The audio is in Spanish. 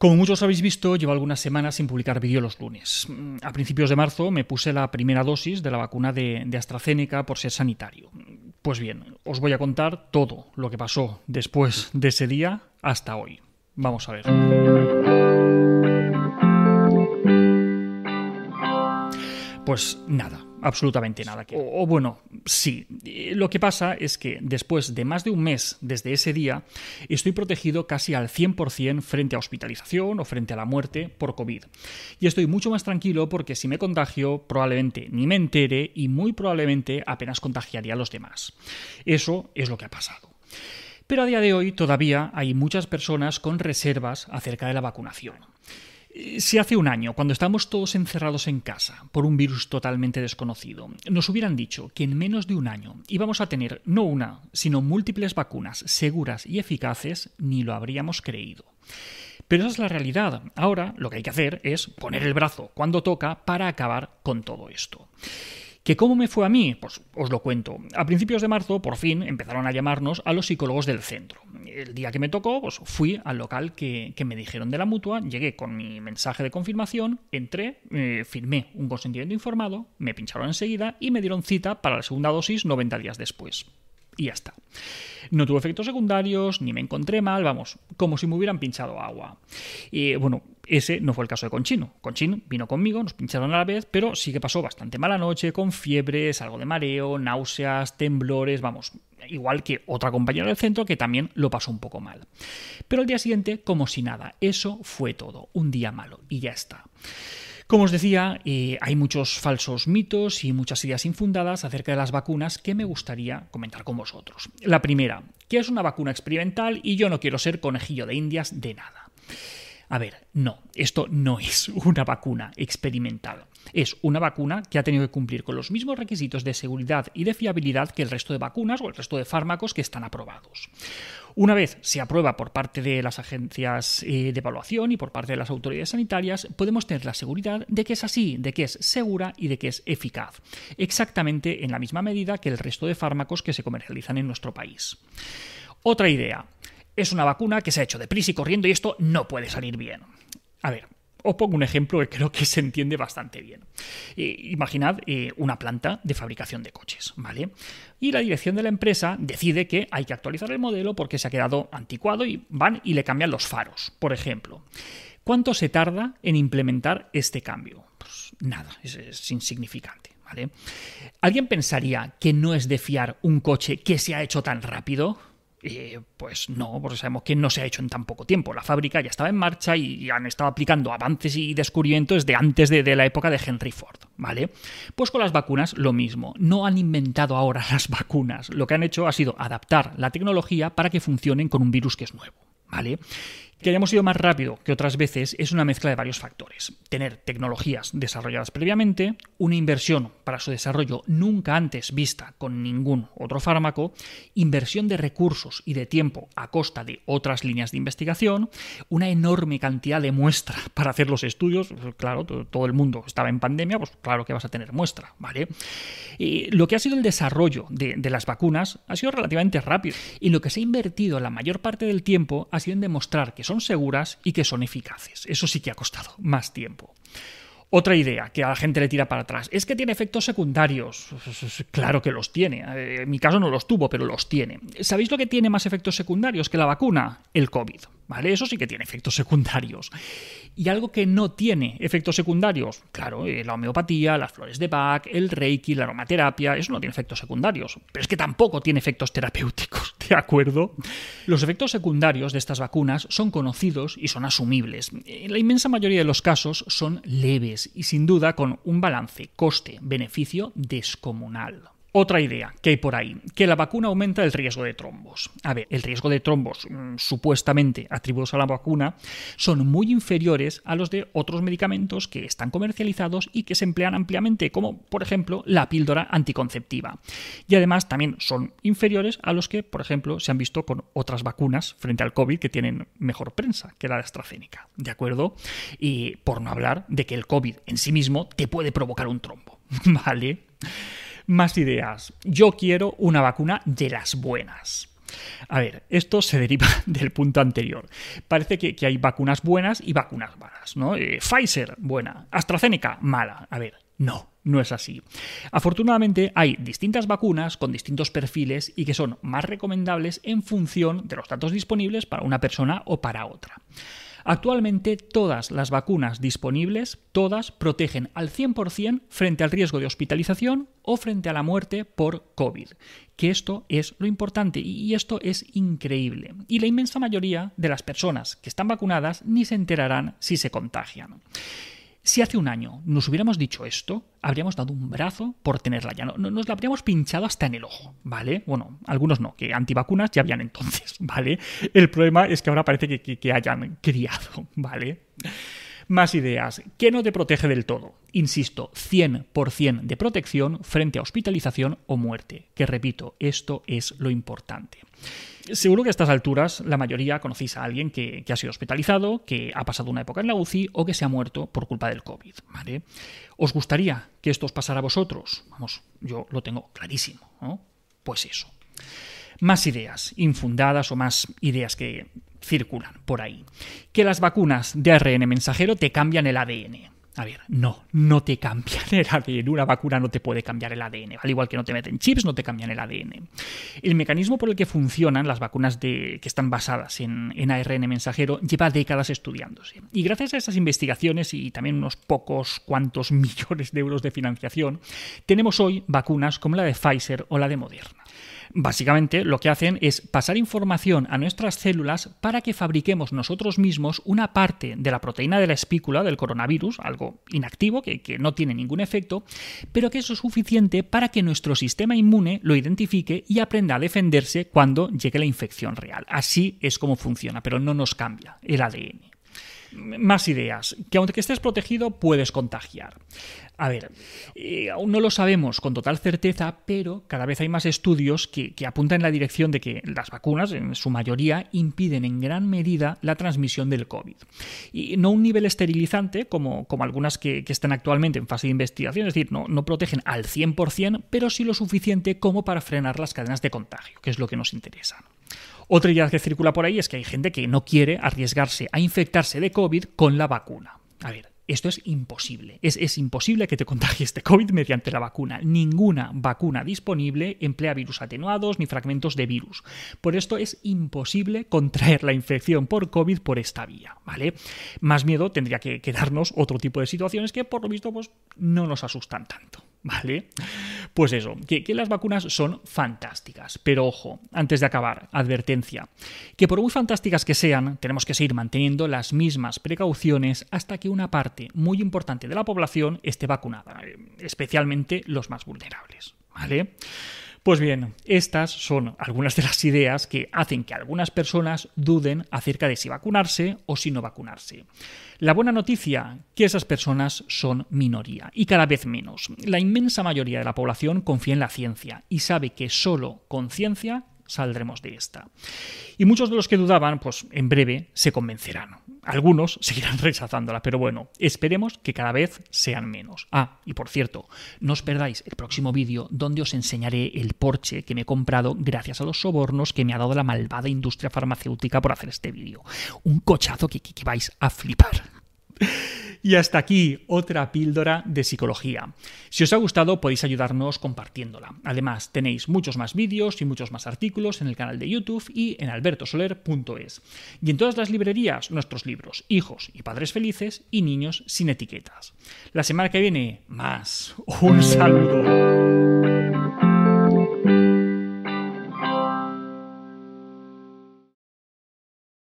Como muchos habéis visto, llevo algunas semanas sin publicar vídeo los lunes. Mm, a principios de marzo me puse la primera dosis de la vacuna de, de, AstraZeneca por ser sanitario. Pues bien, os voy a contar todo lo que pasó después de ese día hasta hoy. Vamos a ver. Pues nada, absolutamente nada. O, o, bueno, sí. Lo que pasa es que después de más de un mes desde ese día, estoy protegido casi al 100% frente a hospitalización o frente a la muerte por COVID. Y estoy mucho más tranquilo porque si me contagio, probablemente ni me entere y muy probablemente apenas contagiaría a los demás. Eso es lo que ha pasado. Pero a día de hoy todavía hay muchas personas con reservas acerca de la vacunación. Si hace un año, cuando estamos todos encerrados en casa por un virus totalmente desconocido, nos hubieran dicho que en menos de un año íbamos a tener no una, sino múltiples vacunas seguras y eficaces, ni lo habríamos creído. Pero esa es la realidad. Ahora lo que hay que hacer es poner el brazo cuando toca para acabar con todo esto. ¿Que cómo me fue a mí? Pues os lo cuento. A principios de marzo, por fin, empezaron a llamarnos a los psicólogos del centro. El día que me tocó, pues fui al local que, me dijeron de la mutua, llegué con mi mensaje de confirmación, entré, eh, firmé un consentimiento informado, me pincharon enseguida y me dieron cita para la segunda dosis 90 días después y ya está. No tuve efectos secundarios, ni me encontré mal, vamos, como si me hubieran pinchado agua. Y bueno, ese no fue el caso de Conchino. Conchino vino conmigo, nos pincharon a la vez, pero sí que pasó bastante mala noche, con fiebres, algo de mareo, náuseas, temblores, vamos, igual que otra compañera del centro que también lo pasó un poco mal. Pero al día siguiente, como si nada, eso fue todo, un día malo, y ya está. Como os decía, eh, hay muchos falsos mitos y muchas ideas infundadas acerca de las vacunas que me gustaría comentar con vosotros. La primera, que es una vacuna experimental y yo no quiero ser conejillo de indias de nada. A ver, no, esto no es una vacuna experimental. Es una vacuna que ha tenido que cumplir con los mismos requisitos de seguridad y de fiabilidad que el resto de vacunas o el resto de fármacos que están aprobados. Una vez se aprueba por parte de las agencias eh, de evaluación y por parte de las autoridades sanitarias, podemos tener la seguridad de que es así, de que es segura y de que es eficaz, exactamente en la misma medida que el resto de fármacos que se comercializan en nuestro país. Otra idea. Es una vacuna que se ha hecho deprisa y corriendo y esto no puede salir bien. A ver, os pongo un ejemplo que creo que se entiende bastante bien. Eh, imaginad eh, una planta de fabricación de coches, ¿vale? Y la dirección de la empresa decide que hay que actualizar el modelo porque se ha quedado anticuado y van y le cambian los faros, por ejemplo. ¿Cuánto se tarda en implementar este cambio? Pues nada, es insignificante. ¿vale? ¿Alguien pensaría que no es de fiar un coche que se ha hecho tan rápido? Eh, pues no, porque sabemos que no se ha hecho en tan poco tiempo. La fábrica ya estaba en marcha y, han estado aplicando avances y descubrimientos de antes de, de, la época de Henry Ford, ¿vale? Pues con las vacunas lo mismo. No han inventado ahora las vacunas. Lo que han hecho ha sido adaptar la tecnología para que funcionen con un virus que es nuevo, ¿vale? Que hayamos ido más rápido que otras veces es una mezcla de varios factores. Tener tecnologías desarrolladas previamente, una inversión para su desarrollo nunca antes vista con ningún otro fármaco, inversión de recursos y de tiempo a costa de otras líneas de investigación, una enorme cantidad de muestra para hacer los estudios. Claro, todo el mundo estaba en pandemia, pues claro que vas a tener muestra, ¿vale? Y lo que ha sido el desarrollo de, de las vacunas ha sido relativamente rápido y lo que se ha invertido la mayor parte del tiempo ha sido en demostrar que son seguras y que son eficaces. Eso sí que ha costado más tiempo. Otra idea que a la gente le tira para atrás es que tiene efectos secundarios. Claro que los tiene. Eh, en mi caso no los tuvo, pero los tiene. ¿Sabéis lo que tiene más efectos secundarios que la vacuna? El COVID. ¿Vale? Eso sí que tiene efectos secundarios. Y algo que no tiene efectos secundarios, claro, eh, la homeopatía, las flores de Bach, el Reiki, la aromaterapia, eso no tiene efectos secundarios. Pero es que tampoco tiene efectos terapéuticos, ¿de acuerdo? Los efectos secundarios de estas vacunas son conocidos y son asumibles. En la inmensa mayoría de los casos son leves y sin duda con un balance coste-beneficio descomunal. Otra idea que hay por ahí, que la vacuna aumenta el riesgo de trombos. A ver, el riesgo de trombos mm, supuestamente atribuidos a la vacuna son muy inferiores a los de otros medicamentos que están comercializados y que se emplean ampliamente, como por ejemplo la píldora anticonceptiva. Y además también son inferiores a los que, por ejemplo, se han visto con otras vacunas frente al COVID que tienen mejor prensa que la de AstraZeneca. ¿De acuerdo? Y por no hablar de que el COVID en sí mismo te puede provocar un trombo. ¿Vale? Más ideas. Yo quiero una vacuna de las buenas. A ver, esto se deriva del punto anterior. Parece que, hay vacunas buenas y vacunas malas, ¿no? Eh, Pfizer, buena. AstraZeneca, mala. A ver, no, no es así. Afortunadamente hay distintas vacunas con distintos perfiles y que son más recomendables en función de los datos disponibles para una persona o para otra. Actualmente todas las vacunas disponibles, todas protegen al 100% frente al riesgo de hospitalización o frente a la muerte por COVID. Que esto es lo importante y esto es increíble. Y la inmensa mayoría de las personas que están vacunadas ni se enterarán si se contagian. Si hace un año nos hubiéramos dicho esto, habríamos dado un brazo por tenerla ya. No, nos la habríamos pinchado hasta en el ojo, ¿vale? Bueno, algunos no, que antivacunas ya habían entonces, ¿vale? El problema es que ahora parece que, que hayan criado, ¿vale? Más ideas. ¿Qué no te protege del todo? Insisto, 100% de protección frente a hospitalización o muerte. Que repito, esto es lo importante. Seguro que a estas alturas la mayoría conocéis a alguien que, ha sido hospitalizado, que ha pasado una época en la UCI o que se ha muerto por culpa del COVID. ¿Os gustaría que esto os pasara a vosotros? Vamos, yo lo tengo clarísimo. ¿no? Pues eso. Más ideas infundadas o más ideas que circulan por ahí. Que las vacunas de ARN mensajero te cambian el ADN. A ver, no, no te cambian el ADN. Una vacuna no te puede cambiar el ADN. Al igual que no te meten chips, no te cambian el ADN. El mecanismo por el que funcionan las vacunas de, que están basadas en, en, ARN mensajero lleva décadas estudiándose. Y gracias a esas investigaciones y también unos pocos cuantos millones de euros de financiación, tenemos hoy vacunas como la de Pfizer o la de Moderna. Básicamente lo que hacen es pasar información a nuestras células para que fabriquemos nosotros mismos una parte de la proteína de la espícula del coronavirus, algo inactivo que, no tiene ningún efecto, pero que eso es suficiente para que nuestro sistema inmune lo identifique y aprenda a defenderse cuando llegue la infección real. Así es como funciona, pero no nos cambia el ADN. Más ideas, que aunque estés protegido puedes contagiar. A ver, eh, aún no lo sabemos con total certeza, pero cada vez hay más estudios que, apuntan en la dirección de que las vacunas, en su mayoría, impiden en gran medida la transmisión del COVID. Y no un nivel esterilizante como, como algunas que, están actualmente en fase de investigación, es decir, no, no protegen al 100%, pero sí lo suficiente como para frenar las cadenas de contagio, que es lo que nos interesa. Otra idea que circula por ahí es que hay gente que no quiere arriesgarse a infectarse de COVID con la vacuna. A ver, esto es imposible. Es, imposible que te contagies de COVID mediante la vacuna. Ninguna vacuna disponible emplea virus atenuados ni fragmentos de virus. Por esto es imposible contraer la infección por COVID por esta vía, ¿vale? Más miedo tendría que, quedarnos otro tipo de situaciones que por lo visto pues, no nos asustan tanto. ¿Vale? Pues eso, que, las vacunas son fantásticas. Pero ojo, antes de acabar, advertencia, que por muy fantásticas que sean, tenemos que seguir manteniendo las mismas precauciones hasta que una parte muy importante de la población esté vacunada, especialmente los más vulnerables. ¿Vale? Pues bien, estas son algunas de las ideas que hacen que algunas personas duden acerca de si vacunarse o si no vacunarse. La buena noticia, que esas personas son minoría y cada vez menos. La inmensa mayoría de la población confía en la ciencia y sabe que solo con ciencia saldremos de esta. Y muchos de los que dudaban, pues en breve se convencerán. Algunos seguirán rechazándola, pero bueno, esperemos que cada vez sean menos. Ah, y por cierto, no os perdáis el próximo vídeo donde os enseñaré el Porsche que me he comprado gracias a los sobornos que me ha dado la malvada industria farmacéutica por hacer este vídeo. Un cochazo que, que vais a flipar. Y hasta aquí otra píldora de psicología. Si os ha gustado podéis ayudarnos compartiéndola. Además tenéis muchos más vídeos y muchos más artículos en el canal de YouTube y en albertosoler.es. Y en todas las librerías nuestros libros, hijos y padres felices y niños sin etiquetas. La semana que viene, más. Un saludo.